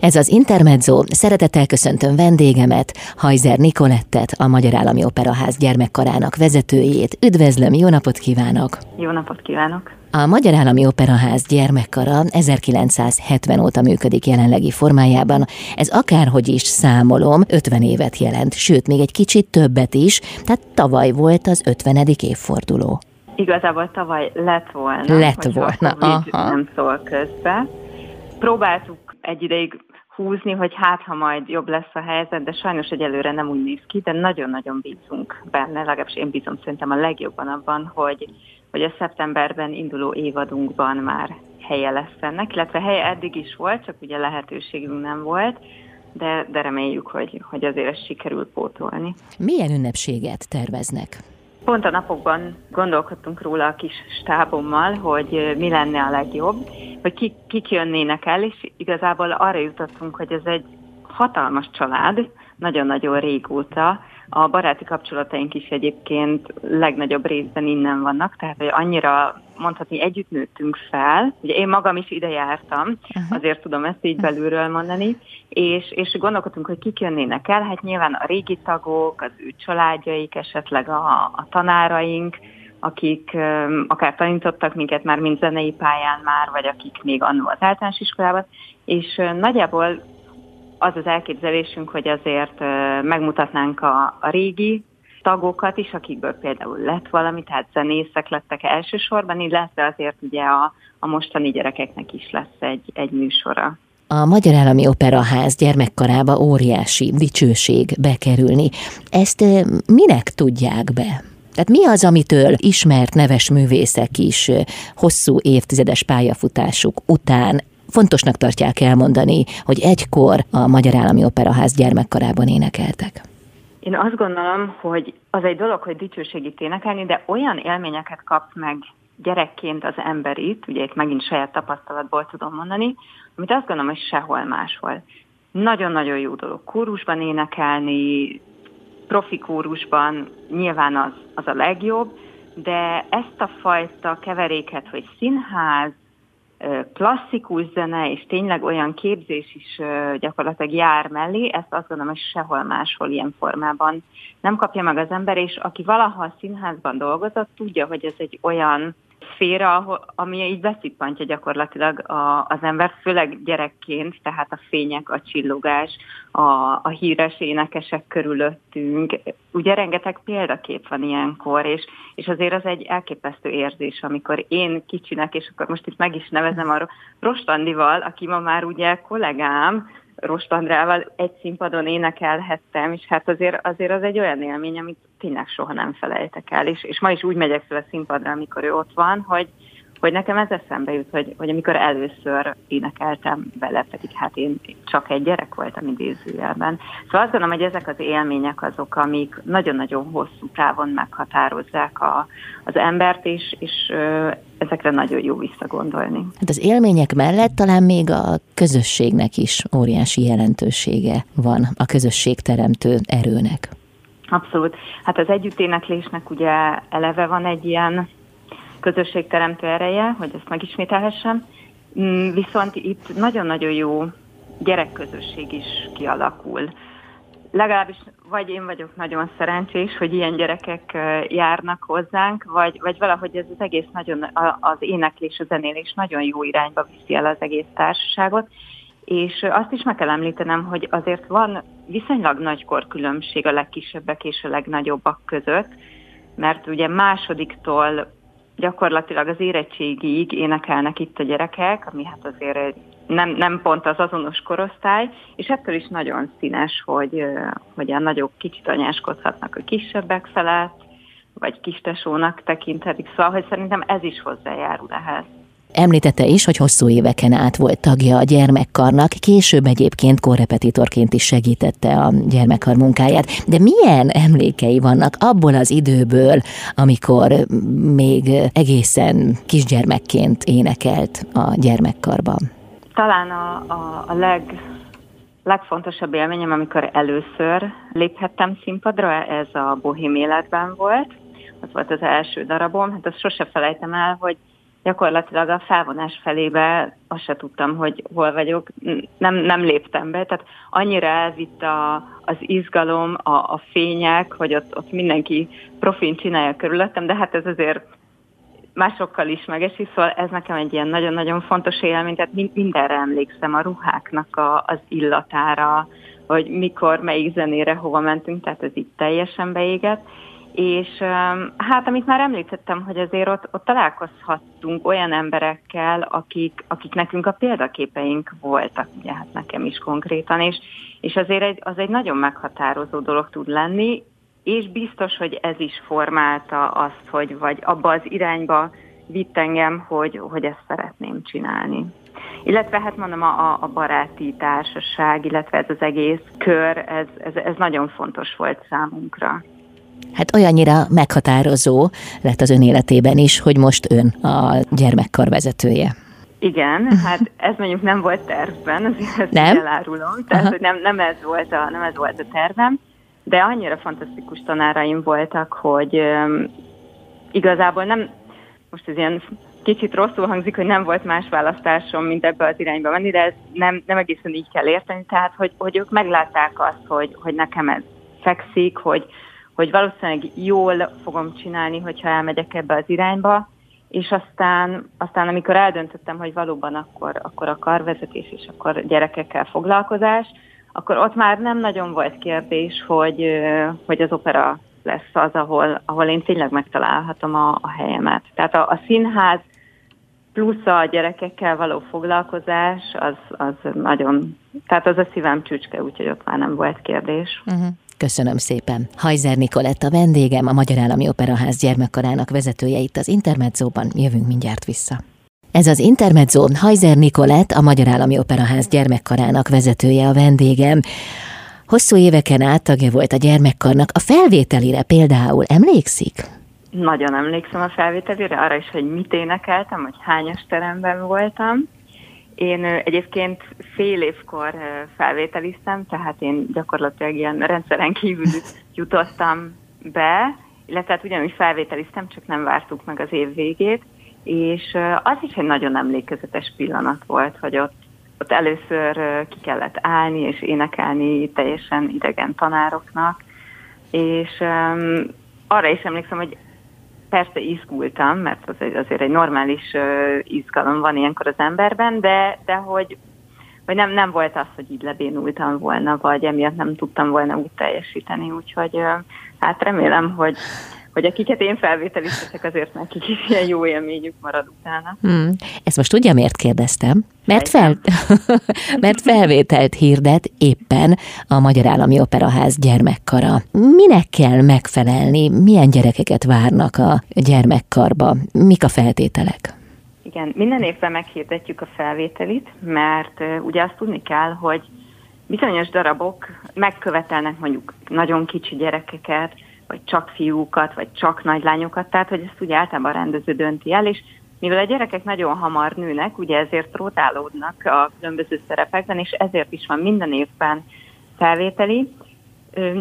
Ez az Intermezzo, szeretettel köszöntöm vendégemet, Hajzer Nikolettet, a Magyar Állami Operaház gyermekkarának vezetőjét. Üdvözlöm, jó napot kívánok! Jó napot kívánok! A Magyar Állami Operaház gyermekkara 1970 óta működik jelenlegi formájában. Ez akárhogy is számolom, 50 évet jelent, sőt, még egy kicsit többet is, tehát tavaly volt az 50. évforduló. Igazából tavaly lett volna. Lett volna, aha. Nem szól közbe. Próbáltuk egy ideig húzni, hogy hát, ha majd jobb lesz a helyzet, de sajnos egyelőre nem úgy néz ki, de nagyon-nagyon bízunk benne, legalábbis én bízom szerintem a legjobban abban, hogy, hogy a szeptemberben induló évadunkban már helye lesz ennek, illetve helye eddig is volt, csak ugye lehetőségünk nem volt, de, de reméljük, hogy, hogy azért ezt sikerül pótolni. Milyen ünnepséget terveznek? Pont a napokban gondolkodtunk róla a kis stábommal, hogy mi lenne a legjobb, hogy kik, kik jönnének el, és igazából arra jutottunk, hogy ez egy hatalmas család, nagyon-nagyon régóta. A baráti kapcsolataink is egyébként legnagyobb részben innen vannak, tehát hogy annyira mondhatni együtt nőttünk fel. Ugye én magam is ide jártam, azért tudom ezt így belülről mondani, és, és gondolkodtunk, hogy kik jönnének el. Hát nyilván a régi tagok, az ő családjaik, esetleg a, a tanáraink, akik um, akár tanítottak minket már, mint zenei pályán már, vagy akik még annó az általános iskolában, és uh, nagyjából az az elképzelésünk, hogy azért uh, megmutatnánk a, a régi tagokat is, akikből például lett valami, tehát zenészek lettek elsősorban, illetve azért ugye a, a mostani gyerekeknek is lesz egy, egy műsora. A Magyar Állami Operaház gyermekkarába óriási dicsőség bekerülni. Ezt minek tudják be? Tehát mi az, amitől ismert neves művészek is hosszú évtizedes pályafutásuk után fontosnak tartják elmondani, hogy egykor a Magyar Állami Operaház gyermekkarában énekeltek? Én azt gondolom, hogy az egy dolog, hogy dicsőségit énekelni, de olyan élményeket kap meg gyerekként az ember itt, ugye itt megint saját tapasztalatból tudom mondani, amit azt gondolom, hogy sehol máshol. Nagyon-nagyon jó dolog kórusban énekelni, profi kórusban nyilván az, az a legjobb, de ezt a fajta keveréket, hogy színház, klasszikus zene, és tényleg olyan képzés is gyakorlatilag jár mellé, ezt azt gondolom, hogy sehol máshol ilyen formában nem kapja meg az ember, és aki valaha színházban dolgozott, tudja, hogy ez egy olyan szféra, ami így beszippantja gyakorlatilag a, az ember, főleg gyerekként, tehát a fények, a csillogás, a, a híres énekesek körülöttünk. Ugye rengeteg példakép van ilyenkor, és, és azért az egy elképesztő érzés, amikor én kicsinek, és akkor most itt meg is nevezem a Rostandival, aki ma már ugye kollégám, Rost Andrával egy színpadon énekelhettem, és hát azért, azért az egy olyan élmény, amit tényleg soha nem felejtek el, és, és ma is úgy megyek fel a színpadra, amikor ő ott van, hogy, hogy nekem ez eszembe jut, hogy, hogy amikor először énekeltem vele, pedig hát én csak egy gyerek voltam idézőjelben. Szóval azt gondolom, hogy ezek az élmények azok, amik nagyon-nagyon hosszú távon meghatározzák a, az embert, és, és ezekre nagyon jó visszagondolni. Hát az élmények mellett talán még a közösségnek is óriási jelentősége van, a közösségteremtő erőnek. Abszolút. Hát az együtténeklésnek ugye eleve van egy ilyen közösségteremtő ereje, hogy ezt megismételhessem, mm, viszont itt nagyon-nagyon jó gyerekközösség is kialakul. Legalábbis vagy én vagyok nagyon szerencsés, hogy ilyen gyerekek járnak hozzánk, vagy, vagy valahogy ez az egész nagyon, az éneklés, a zenélés nagyon jó irányba viszi el az egész társaságot, és azt is meg kell említenem, hogy azért van viszonylag nagy korkülönbség a legkisebbek és a legnagyobbak között, mert ugye másodiktól gyakorlatilag az érettségig énekelnek itt a gyerekek, ami hát azért nem, nem pont az azonos korosztály, és ettől is nagyon színes, hogy, hogy a nagyobb kicsit anyáskodhatnak a kisebbek felett, vagy kistesónak tekinthetik, szóval hogy szerintem ez is hozzájárul ehhez. Említette is, hogy hosszú éveken át volt tagja a gyermekkarnak, később egyébként korrepetitorként is segítette a gyermekkar munkáját. De milyen emlékei vannak abból az időből, amikor még egészen kisgyermekként énekelt a gyermekkarban? Talán a, a, a leg, legfontosabb élményem, amikor először léphettem színpadra, ez a bohém életben volt, az volt az első darabom. Hát azt sose felejtem el, hogy gyakorlatilag a felvonás felébe azt se tudtam, hogy hol vagyok, nem, nem léptem be, tehát annyira elvitt a, az izgalom, a, a fények, hogy ott, ott mindenki profin csinálja körülöttem, de hát ez azért másokkal is megesik, szóval ez nekem egy ilyen nagyon-nagyon fontos élmény, tehát mindenre emlékszem, a ruháknak a, az illatára, hogy mikor, melyik zenére hova mentünk, tehát ez itt teljesen beégett. És hát, amit már említettem, hogy azért ott, ott találkozhattunk olyan emberekkel, akik, akik nekünk a példaképeink voltak, ugye hát nekem is konkrétan, és, és azért egy, az egy nagyon meghatározó dolog tud lenni, és biztos, hogy ez is formálta azt, hogy vagy abba az irányba vitt engem, hogy, hogy ezt szeretném csinálni. Illetve hát mondom, a, a baráti társaság, illetve ez az egész kör, ez, ez, ez nagyon fontos volt számunkra. Hát olyannyira meghatározó lett az ön életében is, hogy most ön a gyermekkar vezetője. Igen, hát ez mondjuk nem volt tervben, azért ezt nem? elárulom, tehát hogy nem, nem, ez volt a, nem ez volt a tervem, de annyira fantasztikus tanáraim voltak, hogy um, igazából nem, most ez ilyen kicsit rosszul hangzik, hogy nem volt más választásom, mint ebbe az irányba menni, de ez nem, nem egészen így kell érteni, tehát hogy, hogy ők meglátták azt, hogy, hogy nekem ez fekszik, hogy, hogy valószínűleg jól fogom csinálni, hogyha elmegyek ebbe az irányba, és aztán, aztán amikor eldöntöttem, hogy valóban akkor, akkor a karvezetés és akkor gyerekekkel foglalkozás, akkor ott már nem nagyon volt kérdés, hogy, hogy az opera lesz az, ahol, ahol én tényleg megtalálhatom a, a helyemet. Tehát a, a színház plusz a gyerekekkel való foglalkozás, az, az nagyon, tehát az a szívem csücske, úgyhogy ott már nem volt kérdés. Uh-huh. Köszönöm szépen. Hajzer Nikolett a vendégem, a Magyar Állami Operaház gyermekkarának vezetője itt az Intermedzóban. Jövünk mindjárt vissza. Ez az Intermezzo Hajzer Nikolett, a Magyar Állami Operaház gyermekkarának vezetője a vendégem. Hosszú éveken át tagja volt a gyermekkarnak. A felvételire például emlékszik? Nagyon emlékszem a felvételére, arra is, hogy mit énekeltem, hogy hányas teremben voltam. Én egyébként fél évkor felvételiztem, tehát én gyakorlatilag ilyen rendszeren kívül jutottam be, illetve hát ugyanúgy felvételiztem, csak nem vártuk meg az év végét, és az is egy nagyon emlékezetes pillanat volt, hogy ott, ott először ki kellett állni és énekelni teljesen idegen tanároknak, és um, arra is emlékszem, hogy persze izgultam, mert az egy, azért egy normális uh, izgalom van ilyenkor az emberben, de, de hogy, hogy nem, nem volt az, hogy így lebénultam volna, vagy emiatt nem tudtam volna úgy teljesíteni, úgyhogy uh, hát remélem, hogy hogy akiket én felvételiztetek, azért nekik is ilyen jó élményük marad utána. Hmm. Ezt most tudja, miért kérdeztem? Mert, fel, mert felvételt hirdet éppen a Magyar Állami Operaház gyermekkara. Minek kell megfelelni? Milyen gyerekeket várnak a gyermekkarba? Mik a feltételek? Igen, minden évben meghirdetjük a felvételit, mert ugye azt tudni kell, hogy bizonyos darabok megkövetelnek mondjuk nagyon kicsi gyerekeket, vagy csak fiúkat, vagy csak nagylányokat, tehát hogy ezt ugye általában a rendező dönti el, és mivel a gyerekek nagyon hamar nőnek, ugye ezért rotálódnak a különböző szerepekben, és ezért is van minden évben felvételi.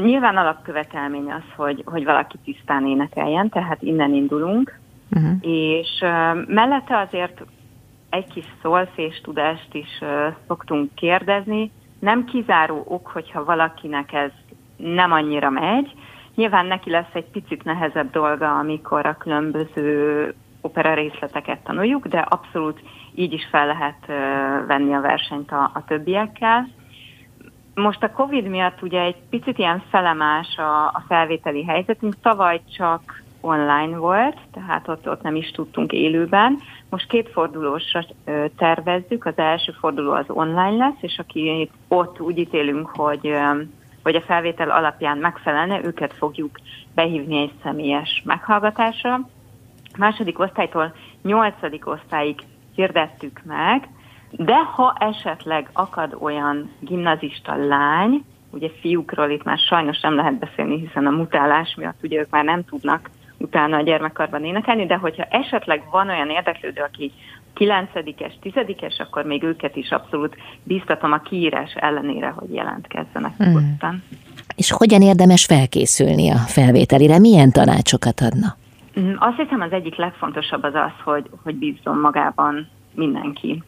Nyilván alapkövetelmény az, hogy, hogy valaki tisztán énekeljen, tehát innen indulunk, uh-huh. és mellette azért egy kis szolfés tudást is szoktunk kérdezni. Nem kizáró ok, hogyha valakinek ez nem annyira megy, Nyilván neki lesz egy picit nehezebb dolga, amikor a különböző opera részleteket tanuljuk, de abszolút így is fel lehet venni a versenyt a, a többiekkel. Most a Covid miatt ugye egy picit ilyen felemás a, a felvételi helyzetünk. Tavaly csak online volt, tehát ott, ott nem is tudtunk élőben. Most két fordulósra tervezzük, az első forduló az online lesz, és aki ott úgy ítélünk, hogy hogy a felvétel alapján megfelelne, őket fogjuk behívni egy személyes meghallgatásra. Második osztálytól nyolcadik osztályig hirdettük meg, de ha esetleg akad olyan gimnazista lány, ugye fiúkról itt már sajnos nem lehet beszélni, hiszen a mutálás miatt ugye ők már nem tudnak utána a gyermekkarban énekelni, de hogyha esetleg van olyan érdeklődő, aki kilencedikes, tizedikes, akkor még őket is abszolút bíztatom a kiírás ellenére, hogy jelentkezzenek mm. És hogyan érdemes felkészülni a felvételire? Milyen tanácsokat adna? Mm, azt hiszem az egyik legfontosabb az az, hogy, hogy bízzon magában mindenki.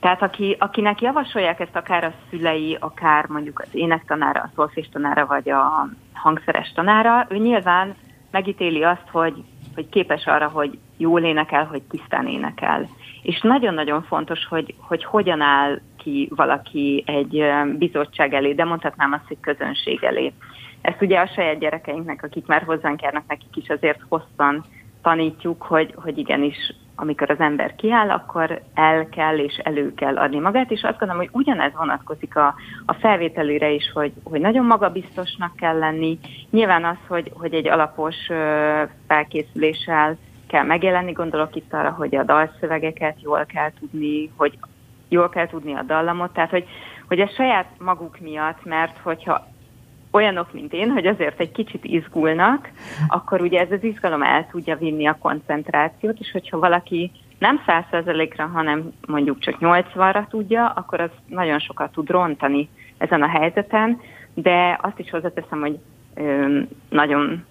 Tehát aki, akinek javasolják ezt akár a szülei, akár mondjuk az énektanára, a szolfés tanára, vagy a hangszeres tanára, ő nyilván megítéli azt, hogy, hogy képes arra, hogy jól énekel, hogy tisztán énekel. És nagyon-nagyon fontos, hogy, hogy hogyan áll ki valaki egy bizottság elé, de mondhatnám azt, hogy közönség elé. Ezt ugye a saját gyerekeinknek, akik már hozzánk járnak, nekik is azért hosszan tanítjuk, hogy, hogy igenis, amikor az ember kiáll, akkor el kell és elő kell adni magát, és azt gondolom, hogy ugyanez vonatkozik a, a felvételére is, hogy, hogy nagyon magabiztosnak kell lenni. Nyilván az, hogy, hogy egy alapos felkészüléssel kell megjelenni, gondolok itt arra, hogy a dalszövegeket jól kell tudni, hogy jól kell tudni a dallamot, tehát hogy, hogy ez saját maguk miatt, mert hogyha olyanok, mint én, hogy azért egy kicsit izgulnak, akkor ugye ez az izgalom el tudja vinni a koncentrációt, és hogyha valaki nem 100%-ra, hanem mondjuk csak 80-ra tudja, akkor az nagyon sokat tud rontani ezen a helyzeten, de azt is hozzáteszem, hogy ö, nagyon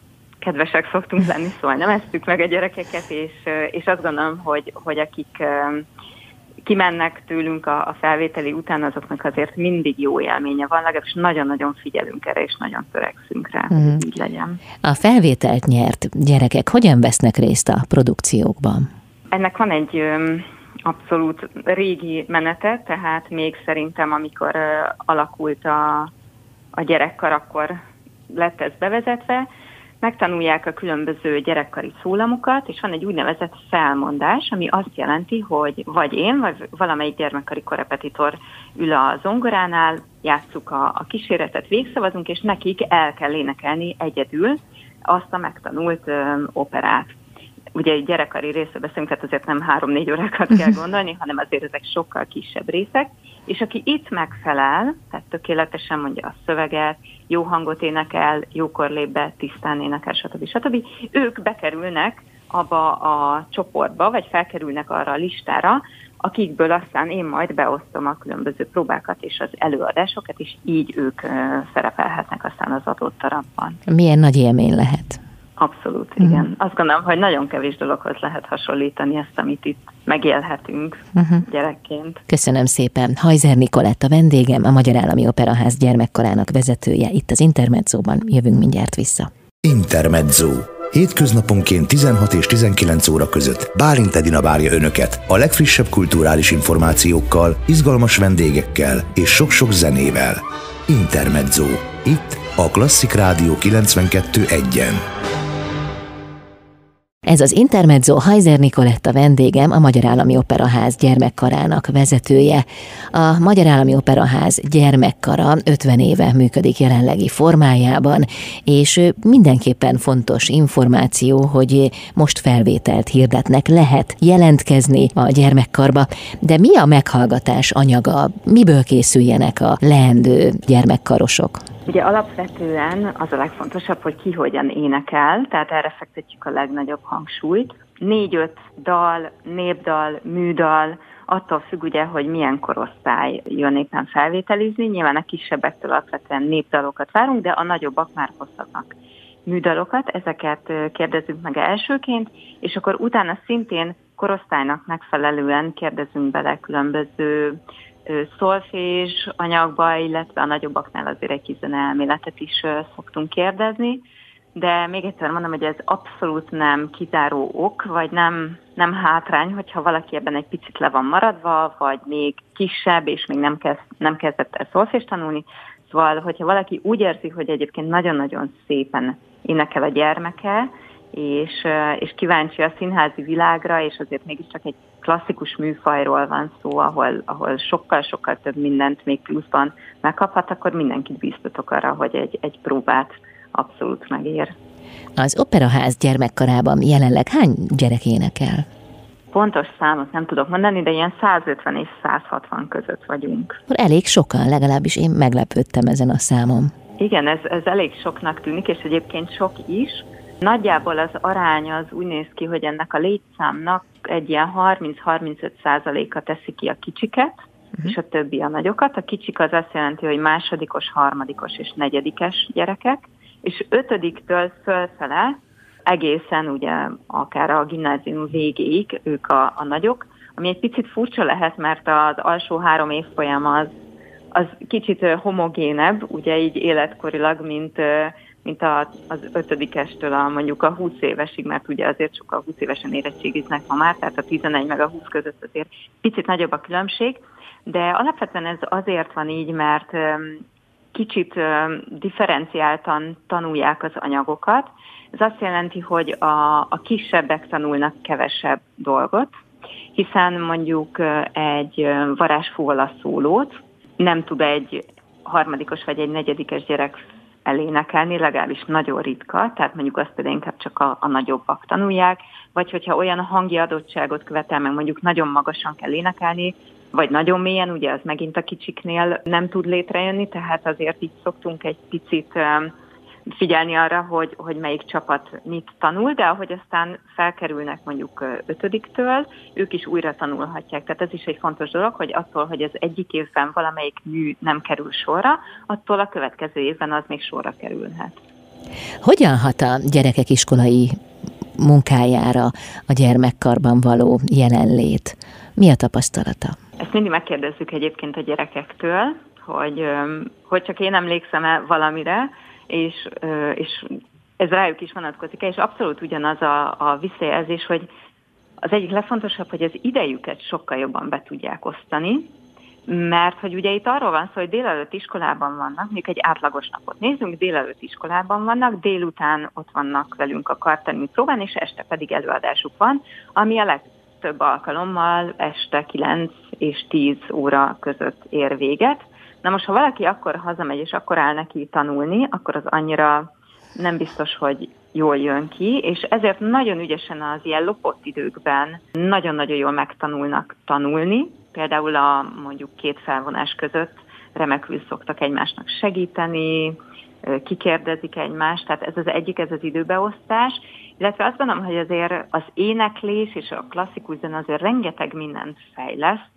kedvesek szoktunk lenni, szóval nem esztük meg a gyerekeket, és, és azt gondolom, hogy, hogy akik kimennek tőlünk a, a felvételi után, azoknak azért mindig jó élménye van, legalábbis nagyon-nagyon figyelünk erre, és nagyon törekszünk rá, mm. hogy mhm. így legyen. A felvételt nyert gyerekek hogyan vesznek részt a produkciókban? Ennek van egy abszolút régi menete, tehát még szerintem, amikor alakult a, a gyerekkar, akkor lett ez bevezetve, megtanulják a különböző gyerekkari szólamokat, és van egy úgynevezett felmondás, ami azt jelenti, hogy vagy én, vagy valamelyik gyermekkari korepetitor ül a zongoránál, játsszuk a, a kíséretet, végszavazunk, és nekik el kell énekelni egyedül azt a megtanult ö, operát ugye egy gyerekkari részre beszélünk, tehát azért nem három-négy órákat kell gondolni, hanem azért ezek sokkal kisebb részek, és aki itt megfelel, tehát tökéletesen mondja a szöveget, jó hangot énekel, jókor lép be, tisztán énekel, stb. stb. Ők bekerülnek abba a csoportba, vagy felkerülnek arra a listára, akikből aztán én majd beosztom a különböző próbákat és az előadásokat, és így ők szerepelhetnek aztán az adott darabban. Milyen nagy élmény lehet? Abszolút, uh-huh. igen. Azt gondolom, hogy nagyon kevés dologhoz lehet hasonlítani ezt, amit itt megélhetünk uh-huh. gyerekként. Köszönöm szépen. Hajzer Nikolett a vendégem, a Magyar Állami Operaház gyermekkarának vezetője. Itt az Intermedzóban jövünk mindjárt vissza. Intermezzo. Hétköznaponként 16 és 19 óra között Bálint Edina várja Önöket a legfrissebb kulturális információkkal, izgalmas vendégekkel és sok-sok zenével. Intermezzo. Itt a Klasszik Rádió 92.1-en. Ez az Intermezzo Heiser Nikoletta vendégem, a Magyar Állami Operaház gyermekkarának vezetője. A Magyar Állami Operaház gyermekkara 50 éve működik jelenlegi formájában, és mindenképpen fontos információ, hogy most felvételt hirdetnek, lehet jelentkezni a gyermekkarba, de mi a meghallgatás anyaga, miből készüljenek a leendő gyermekkarosok? Ugye alapvetően az a legfontosabb, hogy ki hogyan énekel, tehát erre fektetjük a legnagyobb hangsúlyt. Négy-öt dal, népdal, műdal, attól függ ugye, hogy milyen korosztály jön éppen felvételizni. Nyilván a kisebbektől alapvetően népdalokat várunk, de a nagyobbak már hozhatnak műdalokat, ezeket kérdezünk meg elsőként, és akkor utána szintén korosztálynak megfelelően kérdezünk bele különböző szolfés anyagba, illetve a nagyobbaknál azért egy kis elméletet is szoktunk kérdezni, de még egyszer mondom, hogy ez abszolút nem kizáró ok, vagy nem, nem hátrány, hogyha valaki ebben egy picit le van maradva, vagy még kisebb, és még nem, kezd, nem kezdett el szolfést tanulni. Szóval, hogyha valaki úgy érzi, hogy egyébként nagyon-nagyon szépen énekel a gyermeke, és, és kíváncsi a színházi világra, és azért mégiscsak egy klasszikus műfajról van szó, ahol, ahol sokkal-sokkal több mindent még pluszban megkaphat, akkor mindenkit biztatok arra, hogy egy, egy próbát abszolút megér. Az Operaház gyermekkarában jelenleg hány gyerek énekel? Pontos számot nem tudok mondani, de ilyen 150 és 160 között vagyunk. Elég sokan, legalábbis én meglepődtem ezen a számom. Igen, ez, ez elég soknak tűnik, és egyébként sok is. Nagyjából az arány az úgy néz ki, hogy ennek a létszámnak egy ilyen 30-35 százaléka teszi ki a kicsiket, uh-huh. és a többi a nagyokat. A kicsik az azt jelenti, hogy másodikos, harmadikos és negyedikes gyerekek, és ötödiktől fölfele egészen ugye akár a gimnázium végéig ők a, a nagyok, ami egy picit furcsa lehet, mert az alsó három évfolyam az, az kicsit homogénebb, ugye így életkorilag, mint, mint a, az ötödikestől a mondjuk a 20 évesig, mert ugye azért sokkal 20 évesen érettségiznek ma már, tehát a 11 meg a 20 között azért picit nagyobb a különbség, de alapvetően ez azért van így, mert kicsit differenciáltan tanulják az anyagokat. Ez azt jelenti, hogy a, a kisebbek tanulnak kevesebb dolgot, hiszen mondjuk egy varázsfúval szólót nem tud egy harmadikos vagy egy negyedikes gyerek elénekelni, legalábbis nagyon ritka, tehát mondjuk azt például inkább csak a, a nagyobbak tanulják, vagy hogyha olyan hangi adottságot követel meg, mondjuk nagyon magasan kell énekelni, vagy nagyon mélyen, ugye az megint a kicsiknél nem tud létrejönni, tehát azért így szoktunk egy picit figyelni arra, hogy, hogy melyik csapat mit tanul, de ahogy aztán felkerülnek mondjuk ötödiktől, ők is újra tanulhatják. Tehát ez is egy fontos dolog, hogy attól, hogy az egyik évben valamelyik mű nem kerül sorra, attól a következő évben az még sorra kerülhet. Hogyan hat a gyerekek iskolai munkájára a gyermekkarban való jelenlét? Mi a tapasztalata? Ezt mindig megkérdezzük egyébként a gyerekektől, hogy, hogy csak én emlékszem-e valamire, és, és ez rájuk is vonatkozik, és abszolút ugyanaz a, a visszajelzés, hogy az egyik legfontosabb, hogy az idejüket sokkal jobban be tudják osztani, mert hogy ugye itt arról van szó, hogy délelőtt iskolában vannak, mondjuk egy átlagos napot nézzünk, délelőtt iskolában vannak, délután ott vannak velünk a kartani próbán, és este pedig előadásuk van, ami a legtöbb alkalommal este 9 és 10 óra között ér véget. Na most, ha valaki akkor hazamegy, és akkor áll neki tanulni, akkor az annyira nem biztos, hogy jól jön ki, és ezért nagyon ügyesen az ilyen lopott időkben nagyon-nagyon jól megtanulnak tanulni, például a mondjuk két felvonás között remekül szoktak egymásnak segíteni, kikérdezik egymást, tehát ez az egyik, ez az időbeosztás, illetve azt gondolom, hogy azért az éneklés és a klasszikus zene azért rengeteg mindent fejleszt,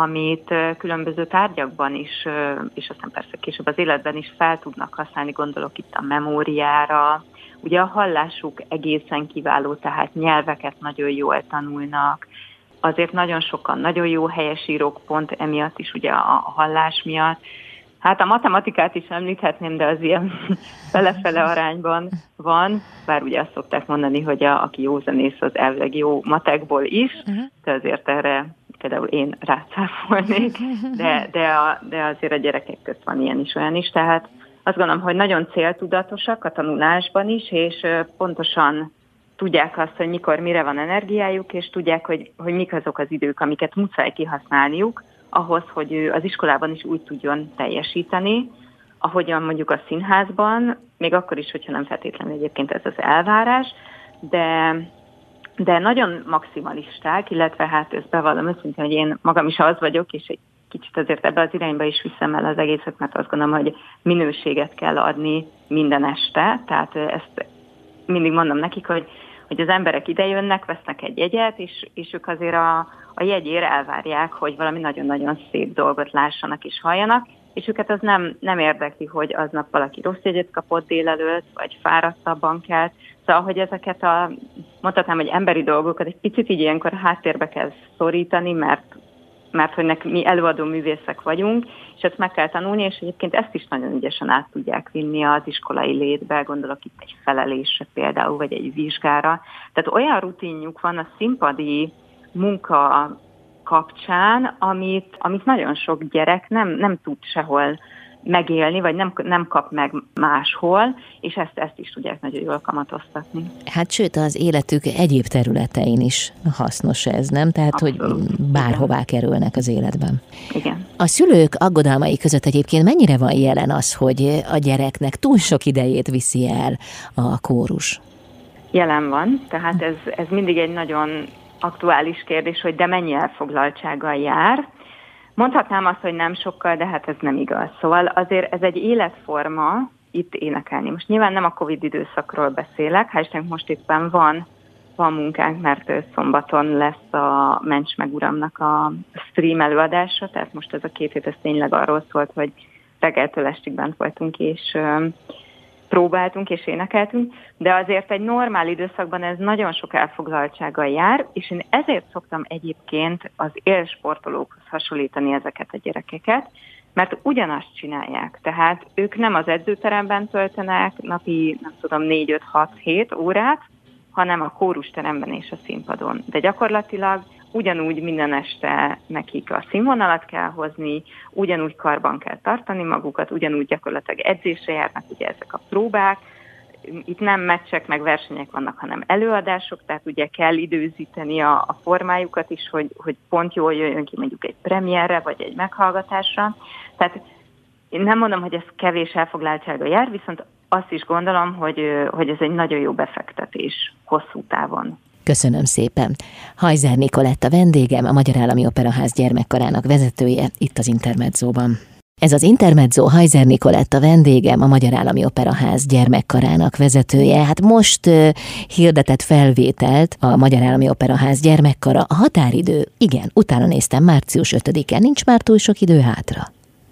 amit különböző tárgyakban is, és aztán persze később az életben is fel tudnak használni, gondolok itt a memóriára. Ugye a hallásuk egészen kiváló, tehát nyelveket nagyon jól tanulnak, azért nagyon sokan nagyon jó helyesírók pont emiatt is, ugye a hallás miatt. Hát a matematikát is említhetném, de az ilyen fele-fele arányban van, bár ugye azt szokták mondani, hogy a, aki jó zenész, az elvileg jó matekból is, uh-huh. de azért erre például én rácáfolnék, de, de, a, de azért a gyerekek közt van ilyen is, olyan is, tehát azt gondolom, hogy nagyon céltudatosak a tanulásban is, és pontosan tudják azt, hogy mikor mire van energiájuk, és tudják, hogy, hogy mik azok az idők, amiket muszáj kihasználniuk, ahhoz, hogy az iskolában is úgy tudjon teljesíteni, ahogyan mondjuk a színházban, még akkor is, hogyha nem feltétlenül egyébként ez az elvárás, de de nagyon maximalisták, illetve hát ezt bevallom őszintén, hogy én magam is az vagyok, és egy kicsit azért ebbe az irányba is viszem el az egészet, mert azt gondolom, hogy minőséget kell adni minden este, tehát ezt mindig mondom nekik, hogy, hogy az emberek idejönnek, vesznek egy jegyet, és, és ők azért a, a jegyért elvárják, hogy valami nagyon-nagyon szép dolgot lássanak és halljanak, és őket az nem, nem érdekli, hogy aznap valaki rossz jegyet kapott délelőtt, vagy fáradtabban kelt. Szóval, hogy ezeket a, mondhatnám, hogy emberi dolgokat egy picit így ilyenkor háttérbe kell szorítani, mert mert hogy nek, mi előadó művészek vagyunk, és ezt meg kell tanulni, és egyébként ezt is nagyon ügyesen át tudják vinni az iskolai létbe, gondolok itt egy felelésre például, vagy egy vizsgára. Tehát olyan rutinjuk van a színpadi munka kapcsán, amit, amit nagyon sok gyerek nem, nem tud sehol megélni, vagy nem, nem kap meg máshol, és ezt, ezt is tudják nagyon jól kamatoztatni. Hát sőt, az életük egyéb területein is hasznos ez, nem? Tehát, Abszolút. hogy bárhová Igen. kerülnek az életben. Igen. A szülők aggodalmai között egyébként mennyire van jelen az, hogy a gyereknek túl sok idejét viszi el a kórus? Jelen van, tehát ez, ez mindig egy nagyon aktuális kérdés, hogy de mennyi elfoglaltsággal jár. Mondhatnám azt, hogy nem sokkal, de hát ez nem igaz. Szóval azért ez egy életforma itt énekelni. Most nyilván nem a Covid időszakról beszélek, hál' Istennek most éppen van, van munkánk, mert szombaton lesz a Mencs meg Uramnak a stream előadása, tehát most ez a két hét ez tényleg arról szólt, hogy reggeltől estig bent voltunk, és próbáltunk és énekeltünk, de azért egy normál időszakban ez nagyon sok elfoglaltsággal jár, és én ezért szoktam egyébként az élsportolókhoz hasonlítani ezeket a gyerekeket, mert ugyanazt csinálják. Tehát ők nem az edzőteremben töltenek napi, nem tudom, 4-5-6-7 órát, hanem a kórusteremben és a színpadon. De gyakorlatilag ugyanúgy minden este nekik a színvonalat kell hozni, ugyanúgy karban kell tartani magukat, ugyanúgy gyakorlatilag edzésre járnak ugye ezek a próbák, itt nem meccsek meg versenyek vannak, hanem előadások, tehát ugye kell időzíteni a, a formájukat is, hogy, hogy pont jól jöjjön ki mondjuk egy premierre, vagy egy meghallgatásra. Tehát én nem mondom, hogy ez kevés elfoglaltsága jár, viszont azt is gondolom, hogy, hogy ez egy nagyon jó befektetés hosszú távon. Köszönöm szépen. Hajzer Nikolett a vendégem, a Magyar Állami Operaház gyermekkarának vezetője, itt az Intermedzóban. Ez az Intermezzo Hajzer Nikolett a vendégem, a Magyar Állami Operaház gyermekkarának vezetője. Hát most uh, hirdetett felvételt a Magyar Állami Operaház gyermekkara. A határidő, igen, utána néztem, március 5-e. Nincs már túl sok idő hátra.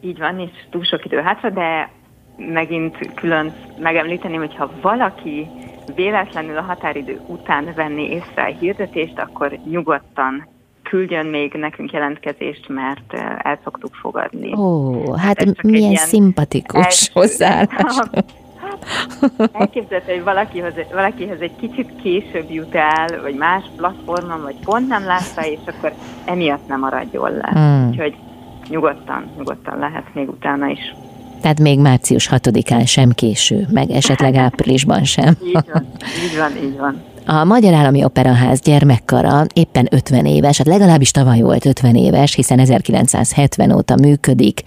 Így van, nincs túl sok idő hátra, de megint külön megemlíteném, hogyha valaki véletlenül a határidő után venni észre a hirdetést, akkor nyugodtan küldjön még nekünk jelentkezést, mert el szoktuk fogadni. Ó, hát Ez milyen ilyen szimpatikus hozzáállás. Elképzelhető, hogy valakihez, valakihez egy kicsit később jut el, vagy más platformon, vagy pont nem látta, és akkor emiatt nem maradjon le. Hmm. Úgyhogy nyugodtan, nyugodtan lehet még utána is. Tehát még március 6-án sem késő, meg esetleg áprilisban sem. így van, így van, így van. A Magyar Állami Operaház gyermekkara éppen 50 éves, hát legalábbis tavaly volt 50 éves, hiszen 1970 óta működik.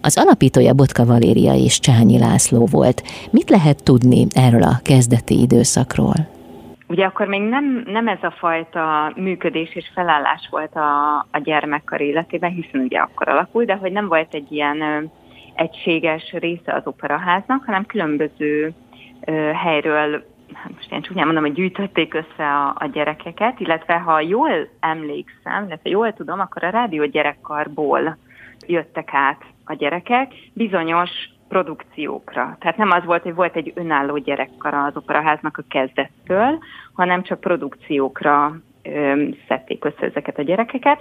Az alapítója Botka Valéria és Csányi László volt. Mit lehet tudni erről a kezdeti időszakról? Ugye akkor még nem, nem ez a fajta működés és felállás volt a, a gyermekkar életében, hiszen ugye akkor alakult, de hogy nem volt egy ilyen egységes része az operaháznak, hanem különböző helyről most én csúnyán mondom, hogy gyűjtötték össze a, a gyerekeket, illetve ha jól emlékszem, illetve jól tudom, akkor a rádió gyerekkarból jöttek át a gyerekek bizonyos produkciókra. Tehát nem az volt, hogy volt egy önálló gyerekkar az operaháznak a kezdettől, hanem csak produkciókra ö, szedték össze ezeket a gyerekeket,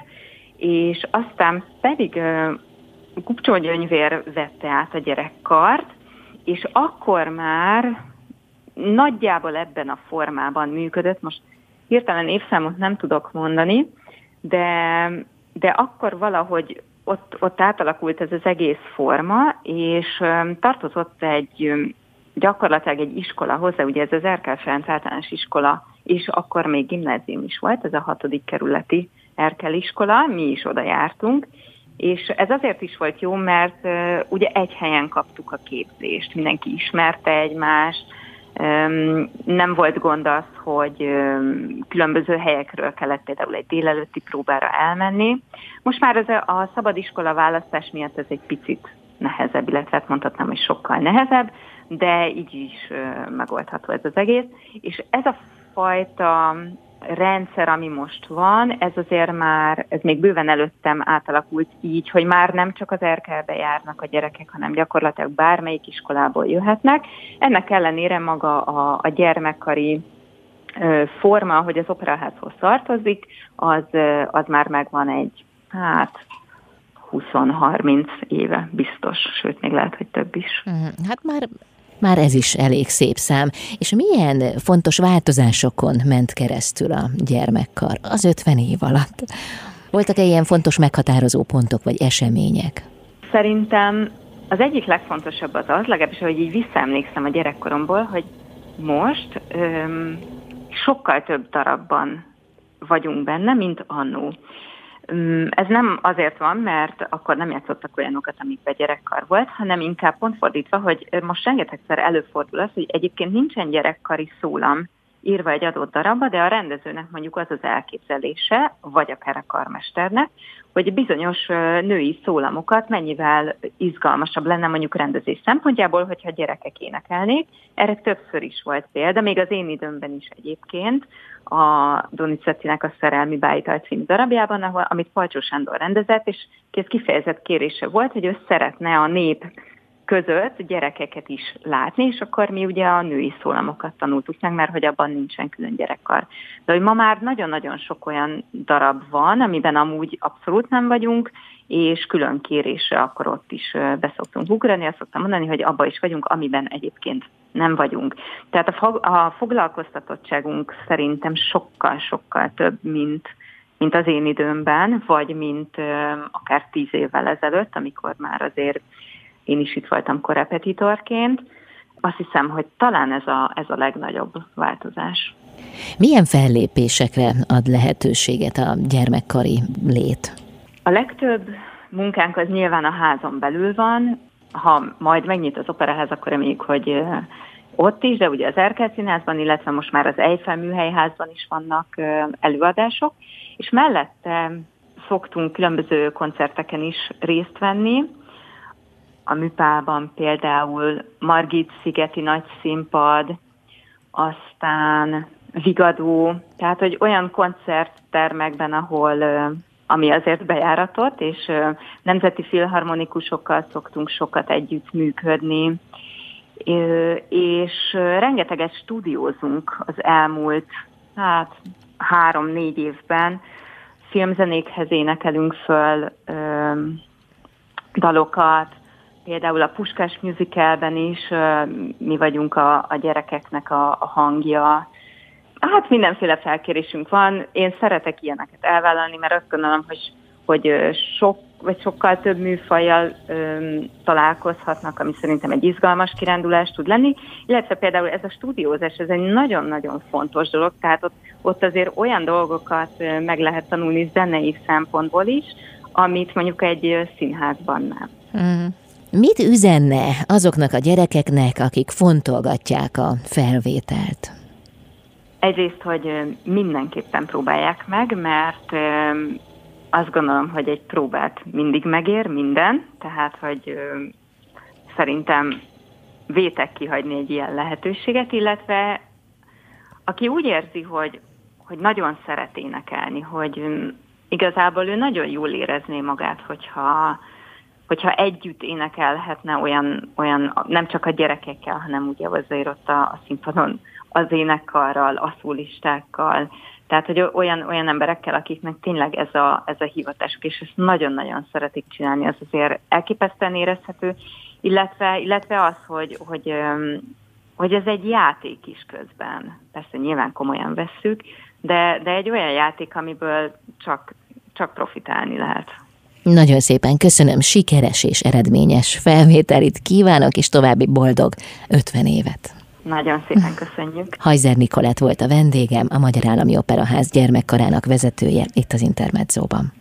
és aztán pedig Kupcsó Gyöngyvér vette át a gyerekkart, és akkor már nagyjából ebben a formában működött. Most hirtelen évszámot nem tudok mondani, de, de akkor valahogy ott, ott átalakult ez az egész forma, és tartozott egy gyakorlatilag egy iskola hozzá, ugye ez az Erkel Ferenc általános iskola, és akkor még gimnázium is volt, ez a hatodik kerületi Erkel iskola, mi is oda jártunk, és ez azért is volt jó, mert ugye egy helyen kaptuk a képzést, mindenki ismerte egymást, nem volt gond az, hogy különböző helyekről kellett például egy délelőtti próbára elmenni. Most már ez a, a szabadiskola választás miatt ez egy picit nehezebb, illetve hát mondhatnám, hogy sokkal nehezebb, de így is megoldható ez az egész. És ez a fajta rendszer, ami most van, ez azért már, ez még bőven előttem átalakult így, hogy már nem csak az erkelbe járnak a gyerekek, hanem gyakorlatilag bármelyik iskolából jöhetnek. Ennek ellenére maga a, a gyermekkari forma, hogy az operaházhoz tartozik, az, az már megvan egy, hát 20-30 éve biztos, sőt, még lehet, hogy több is. Mhm. Hát már már ez is elég szép szám. És milyen fontos változásokon ment keresztül a gyermekkar az 50 év alatt? Voltak-e ilyen fontos meghatározó pontok vagy események? Szerintem az egyik legfontosabb az az, legalábbis, hogy így visszaemlékszem a gyerekkoromból, hogy most öm, sokkal több darabban vagyunk benne, mint annó. Mm, ez nem azért van, mert akkor nem játszottak olyanokat, amikben gyerekkar volt, hanem inkább pont fordítva, hogy most rengetegszer előfordul az, hogy egyébként nincsen gyerekkari szólam írva egy adott darabba, de a rendezőnek mondjuk az az elképzelése, vagy akár a karmesternek, hogy bizonyos női szólamokat mennyivel izgalmasabb lenne mondjuk rendezés szempontjából, hogyha gyerekek énekelnék. Erre többször is volt példa, még az én időmben is egyébként, a Donizettinek a Szerelmi Bájital című darabjában, amit Palcsó Sándor rendezett, és ez kifejezett kérése volt, hogy ő szeretne a nép között gyerekeket is látni, és akkor mi ugye a női szólamokat tanultuk meg, mert hogy abban nincsen külön gyerekkar. De hogy ma már nagyon-nagyon sok olyan darab van, amiben amúgy abszolút nem vagyunk, és külön kérésre akkor ott is beszoktunk ugrani, azt szoktam mondani, hogy abba is vagyunk, amiben egyébként nem vagyunk. Tehát a, fog, a foglalkoztatottságunk szerintem sokkal-sokkal több, mint, mint az én időmben, vagy mint akár tíz évvel ezelőtt, amikor már azért én is itt voltam korepetitorként. Azt hiszem, hogy talán ez a, ez a legnagyobb változás. Milyen fellépésekre ad lehetőséget a gyermekkari lét? A legtöbb munkánk az nyilván a házon belül van. Ha majd megnyit az operaház, akkor reméljük, hogy ott is, de ugye az Erkel Színházban, illetve most már az Eiffel Műhelyházban is vannak előadások, és mellette szoktunk különböző koncerteken is részt venni, a Műpában például Margit szigeti nagy színpad, aztán Vigadó, tehát hogy olyan koncerttermekben, ahol ami azért bejáratott, és nemzeti filharmonikusokkal szoktunk sokat együtt működni, és rengeteget stúdiózunk az elmúlt hát három-négy évben, filmzenékhez énekelünk föl dalokat, Például a Puskás musicalben is mi vagyunk a, a gyerekeknek a, a hangja. Hát mindenféle felkérésünk van. Én szeretek ilyeneket elvállalni, mert azt gondolom, hogy, hogy sok vagy sokkal több műfajjal öm, találkozhatnak, ami szerintem egy izgalmas kirándulás tud lenni, illetve például ez a stúdiózás, ez egy nagyon-nagyon fontos dolog, tehát ott, ott azért olyan dolgokat meg lehet tanulni zenei szempontból is, amit mondjuk egy színházban nem. Mm. Mit üzenne azoknak a gyerekeknek, akik fontolgatják a felvételt? Egyrészt, hogy mindenképpen próbálják meg, mert azt gondolom, hogy egy próbát mindig megér minden, tehát, hogy szerintem vétek kihagyni egy ilyen lehetőséget, illetve aki úgy érzi, hogy, hogy nagyon szeret énekelni, hogy igazából ő nagyon jól érezné magát, hogyha hogyha együtt énekelhetne olyan, olyan nem csak a gyerekekkel, hanem ugye azért ott a, a színpadon az énekkarral, a szólistákkal, tehát, hogy olyan, olyan emberekkel, akiknek tényleg ez a, ez a hivatásuk, és ezt nagyon-nagyon szeretik csinálni, az azért elképesztően érezhető, illetve, illetve az, hogy, hogy, hogy ez egy játék is közben. Persze nyilván komolyan vesszük, de, de egy olyan játék, amiből csak, csak profitálni lehet. Nagyon szépen köszönöm, sikeres és eredményes felvételit kívánok, és további boldog 50 évet. Nagyon szépen köszönjük. Hajzer Nikolett volt a vendégem, a Magyar Állami Operaház gyermekkarának vezetője itt az Intermedzóban.